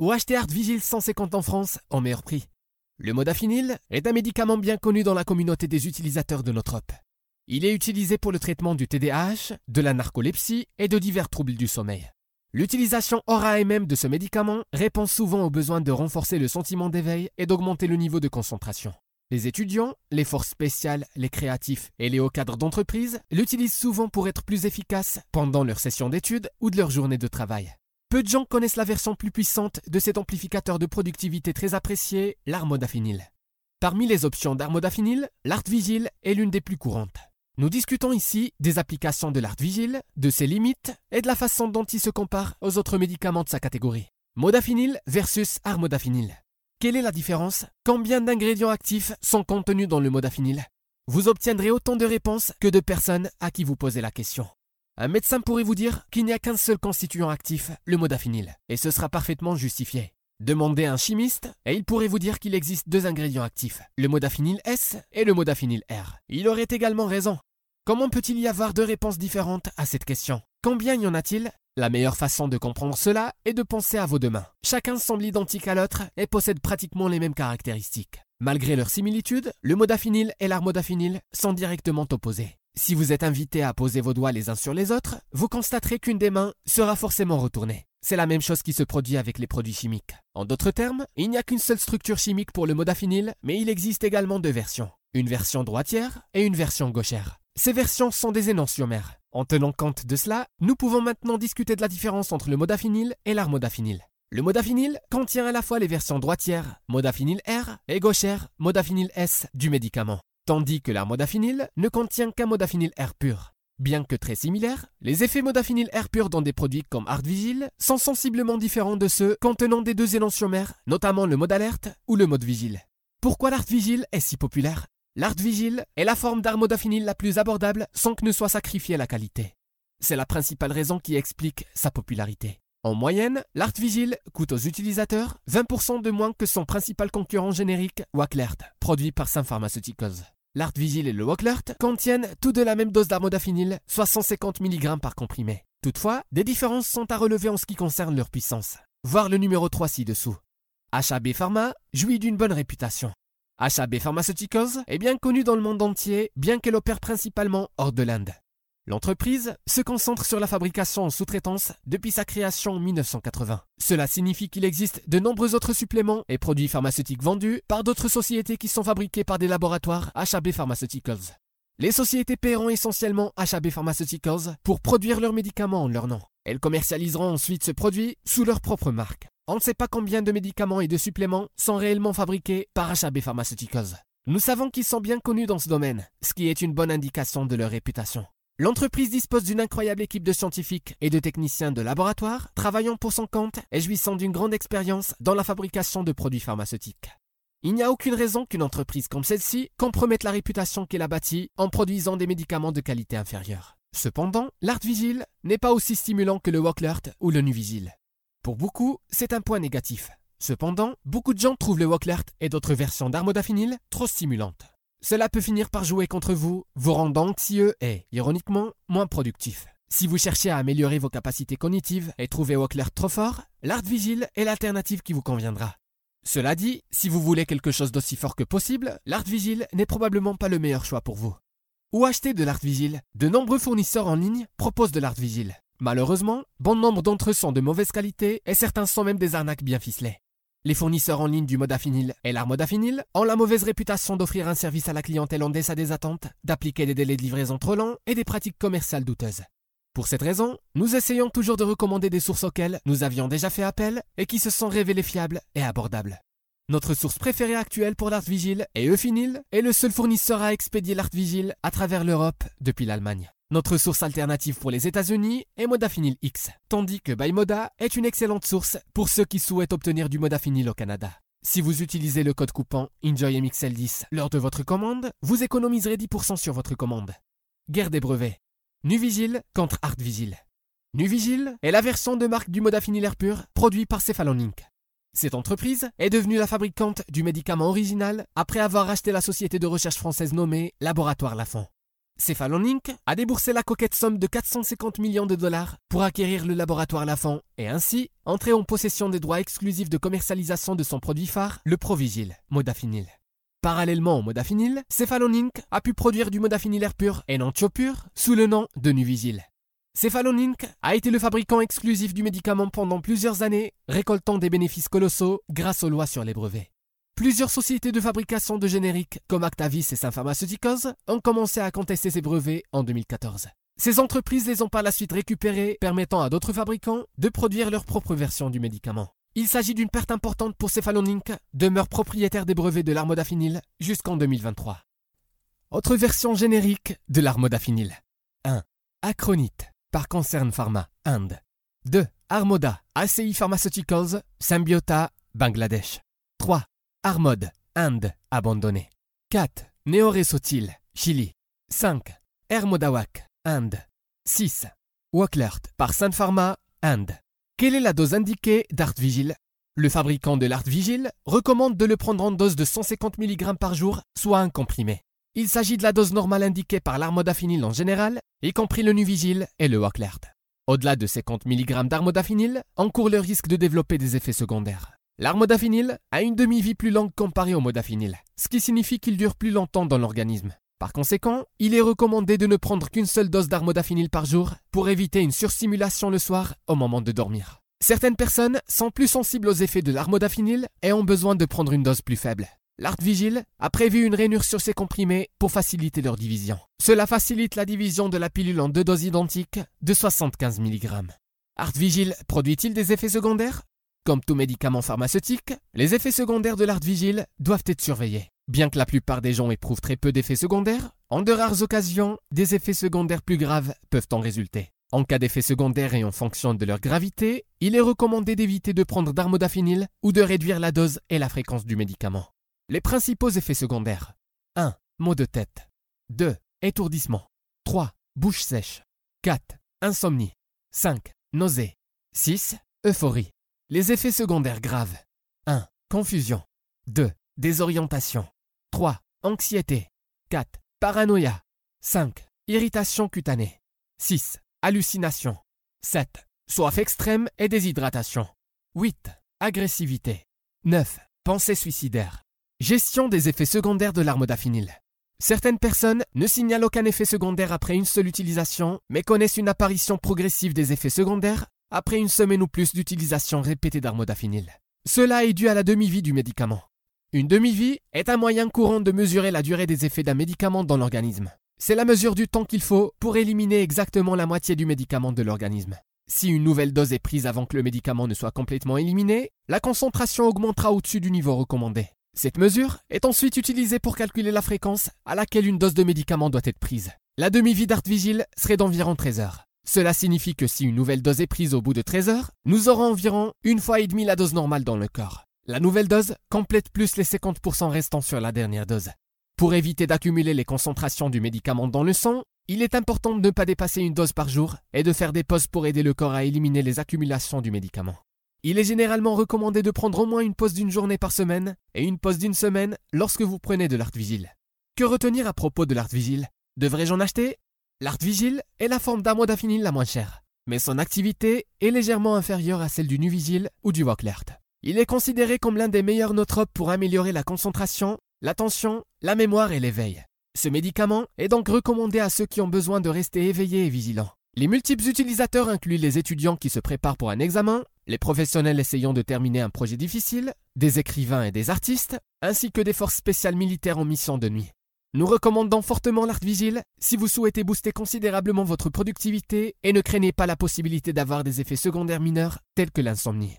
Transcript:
ou acheter Artvigil 150 en France en meilleur prix. Le modafinil est un médicament bien connu dans la communauté des utilisateurs de Notrope. Il est utilisé pour le traitement du TDAH, de la narcolepsie et de divers troubles du sommeil. L'utilisation aura même de ce médicament répond souvent au besoin de renforcer le sentiment d'éveil et d'augmenter le niveau de concentration. Les étudiants, les forces spéciales, les créatifs et les hauts cadres d'entreprise l'utilisent souvent pour être plus efficaces pendant leur session d'études ou de leur journée de travail. Peu de gens connaissent la version plus puissante de cet amplificateur de productivité très apprécié, l'armodafinil. Parmi les options d'armodafinil, l'Artvigil est l'une des plus courantes. Nous discutons ici des applications de l'Artvigil, de ses limites et de la façon dont il se compare aux autres médicaments de sa catégorie. Modafinil versus armodafinil. Quelle est la différence? Combien d'ingrédients actifs sont contenus dans le modafinil Vous obtiendrez autant de réponses que de personnes à qui vous posez la question. Un médecin pourrait vous dire qu'il n'y a qu'un seul constituant actif, le modafinil, et ce sera parfaitement justifié. Demandez à un chimiste et il pourrait vous dire qu'il existe deux ingrédients actifs, le modafinil S et le modafinil R. Il aurait également raison. Comment peut-il y avoir deux réponses différentes à cette question? Combien y en a-t-il? La meilleure façon de comprendre cela est de penser à vos deux mains. Chacun semble identique à l'autre et possède pratiquement les mêmes caractéristiques. Malgré leurs similitudes, le modafinil et l'armodafinil sont directement opposés. Si vous êtes invité à poser vos doigts les uns sur les autres, vous constaterez qu'une des mains sera forcément retournée. C'est la même chose qui se produit avec les produits chimiques. En d'autres termes, il n'y a qu'une seule structure chimique pour le modafinil, mais il existe également deux versions. Une version droitière et une version gauchère. Ces versions sont des énantiomères. En tenant compte de cela, nous pouvons maintenant discuter de la différence entre le modafinil et l'armodafinil. Le modafinil contient à la fois les versions droitières, modafinil R, et gauchères, modafinil S du médicament, tandis que l'armodafinil ne contient qu'un modafinil R pur. Bien que très similaires, les effets modafinil R pur dans des produits comme Artvigil sont sensiblement différents de ceux contenant des deux énantiomères, notamment le mode alerte ou le mode vigile. Pourquoi l'Artvigil est si populaire? L'Art Vigil est la forme d'armodafinil la plus abordable sans que ne soit sacrifiée la qualité. C'est la principale raison qui explique sa popularité. En moyenne, l'Art Vigil coûte aux utilisateurs 20% de moins que son principal concurrent générique, Wacklert, produit par Sun Pharmaceuticals. L'Art Vigil et le Wacklert contiennent tous de la même dose d'armodafinil, soit 150 mg par comprimé. Toutefois, des différences sont à relever en ce qui concerne leur puissance. Voir le numéro 3 ci-dessous. HAB Pharma jouit d'une bonne réputation. HAB Pharmaceuticals est bien connue dans le monde entier, bien qu'elle opère principalement hors de l'Inde. L'entreprise se concentre sur la fabrication en sous-traitance depuis sa création en 1980. Cela signifie qu'il existe de nombreux autres suppléments et produits pharmaceutiques vendus par d'autres sociétés qui sont fabriqués par des laboratoires HAB Pharmaceuticals. Les sociétés paieront essentiellement HAB Pharmaceuticals pour produire leurs médicaments en leur nom. Elles commercialiseront ensuite ce produit sous leur propre marque. On ne sait pas combien de médicaments et de suppléments sont réellement fabriqués par HAB Pharmaceuticals. Nous savons qu'ils sont bien connus dans ce domaine, ce qui est une bonne indication de leur réputation. L'entreprise dispose d'une incroyable équipe de scientifiques et de techniciens de laboratoire travaillant pour son compte et jouissant d'une grande expérience dans la fabrication de produits pharmaceutiques. Il n'y a aucune raison qu'une entreprise comme celle-ci compromette la réputation qu'elle a bâtie en produisant des médicaments de qualité inférieure. Cependant, l'Artvigil n'est pas aussi stimulant que le Wocklert ou le Nuvigil. Pour beaucoup, c'est un point négatif. Cependant, beaucoup de gens trouvent le Wocklert et d'autres versions d'armodafinil trop stimulantes. Cela peut finir par jouer contre vous, vous rendant anxieux et, ironiquement, moins productif. Si vous cherchez à améliorer vos capacités cognitives et trouvez Wocklert trop fort, l'Art Vigil est l'alternative qui vous conviendra. Cela dit, si vous voulez quelque chose d'aussi fort que possible, l'Art Vigil n'est probablement pas le meilleur choix pour vous. Où acheter de l'Art Vigil De nombreux fournisseurs en ligne proposent de l'Art Vigil. Malheureusement, bon nombre d'entre eux sont de mauvaise qualité et certains sont même des arnaques bien ficelées. Les fournisseurs en ligne du modafinil et l'armodafinil ont la mauvaise réputation d'offrir un service à la clientèle en deçà des attentes, d'appliquer des délais de livraison trop longs et des pratiques commerciales douteuses. Pour cette raison, nous essayons toujours de recommander des sources auxquelles nous avions déjà fait appel et qui se sont révélées fiables et abordables. Notre source préférée actuelle pour l'Art Vigil est Eufinil et le seul fournisseur à expédier l'Art Vigil à travers l'Europe depuis l'Allemagne. Notre source alternative pour les États-Unis est Modafinil X, tandis que BuyModa est une excellente source pour ceux qui souhaitent obtenir du Modafinil au Canada. Si vous utilisez le code coupon ENJOYMXL10 lors de votre commande, vous économiserez 10% sur votre commande. Guerre des brevets. Nuvigil contre Artvigil. Nuvigil est la version de marque du Modafinil Air pur produit par Cephalon Inc. Cette entreprise est devenue la fabricante du médicament original après avoir racheté la société de recherche française nommée Laboratoire Lafont. Cephalon Inc. a déboursé la coquette somme de 450 millions de dollars pour acquérir le laboratoire Lafont et ainsi entrer en possession des droits exclusifs de commercialisation de son produit phare, le Provigil, modafinil. Parallèlement au modafinil, Cephalon Inc. a pu produire du modafinil air pur et non pur sous le nom de Nuvigil. Cephalon Inc. a été le fabricant exclusif du médicament pendant plusieurs années, récoltant des bénéfices colossaux grâce aux lois sur les brevets. Plusieurs sociétés de fabrication de génériques, comme Actavis et Sun Pharmaceuticals, ont commencé à contester ces brevets en 2014. Ces entreprises les ont par la suite récupérés, permettant à d'autres fabricants de produire leur propre version du médicament. Il s'agit d'une perte importante pour Cephalon Inc., demeure propriétaire des brevets de l'armodafinil jusqu'en 2023. Autre version générique de l'armodafinil. 1. Acronite, par Concern Pharma, Inde. 2. Armoda, ACI Pharmaceuticals, Symbiota, Bangladesh. 3. Armode, Inde, abandonné. 4. Neoresotil, Chili. 5. Hermodawak, Inde. 6. Waklert, par Sun Pharma, Inde. Quelle est la dose indiquée d'Artvigil? Le fabricant de l'Artvigil recommande de le prendre en dose de 150 mg par jour, soit un comprimé. Il s'agit de la dose normale indiquée par l'armodafinil en général, y compris le Nuvigil et le Waklert. Au-delà de 50 mg d'armodafinil, encourt le risque de développer des effets secondaires. L'armodafinil a une demi-vie plus longue comparée au modafinil, ce qui signifie qu'il dure plus longtemps dans l'organisme. Par conséquent, il est recommandé de ne prendre qu'une seule dose d'armodafinil par jour pour éviter une surstimulation le soir au moment de dormir. Certaines personnes sont plus sensibles aux effets de l'armodafinil et ont besoin de prendre une dose plus faible. L'Artvigil a prévu une rainure sur ces comprimés pour faciliter leur division. Cela facilite la division de la pilule en deux doses identiques de 75 mg. Artvigil produit-il des effets secondaires? Comme tout médicament pharmaceutique, les effets secondaires de l'Artvigil doivent être surveillés. Bien que la plupart des gens éprouvent très peu d'effets secondaires, en de rares occasions, des effets secondaires plus graves peuvent en résulter. En cas d'effets secondaires et en fonction de leur gravité, il est recommandé d'éviter de prendre d'armodafinil ou de réduire la dose et la fréquence du médicament. Les principaux effets secondaires 1. Maux de tête 2. Étourdissement 3. Bouche sèche 4. Insomnie 5. Nausée 6. Euphorie les effets secondaires graves. 1. Confusion. 2. Désorientation. 3. Anxiété. 4. Paranoïa. 5. Irritation cutanée. 6. Hallucination. 7. Soif extrême et déshydratation. 8. Agressivité. 9. Pensée suicidaire. Gestion des effets secondaires de l'armodafinil. Certaines personnes ne signalent aucun effet secondaire après une seule utilisation, mais connaissent une apparition progressive des effets secondaires après une semaine ou plus d'utilisation répétée d'armodafinil. Cela est dû à la demi-vie du médicament. Une demi-vie est un moyen courant de mesurer la durée des effets d'un médicament dans l'organisme. C'est la mesure du temps qu'il faut pour éliminer exactement la moitié du médicament de l'organisme. Si une nouvelle dose est prise avant que le médicament ne soit complètement éliminé, la concentration augmentera au-dessus du niveau recommandé. Cette mesure est ensuite utilisée pour calculer la fréquence à laquelle une dose de médicament doit être prise. La demi-vie d'Artvigil serait d'environ 13 heures. Cela signifie que si une nouvelle dose est prise au bout de 13 heures, nous aurons environ une fois et demie la dose normale dans le corps. La nouvelle dose complète plus les 50% restants sur la dernière dose. Pour éviter d'accumuler les concentrations du médicament dans le sang, il est important de ne pas dépasser une dose par jour et de faire des pauses pour aider le corps à éliminer les accumulations du médicament. Il est généralement recommandé de prendre au moins une pause d'une journée par semaine et une pause d'une semaine lorsque vous prenez de l'Artvigil. Que retenir à propos de l'Artvigil Devrais-je en acheter? L'Artvigil est la forme d'armodafinil la moins chère, mais son activité est légèrement inférieure à celle du Nuvigil ou du Waklert. Il est considéré comme l'un des meilleurs notropes pour améliorer la concentration, l'attention, la mémoire et l'éveil. Ce médicament est donc recommandé à ceux qui ont besoin de rester éveillés et vigilants. Les multiples utilisateurs incluent les étudiants qui se préparent pour un examen, les professionnels essayant de terminer un projet difficile, des écrivains et des artistes, ainsi que des forces spéciales militaires en mission de nuit. Nous recommandons fortement l'Art Vigile si vous souhaitez booster considérablement votre productivité et ne craignez pas la possibilité d'avoir des effets secondaires mineurs tels que l'insomnie.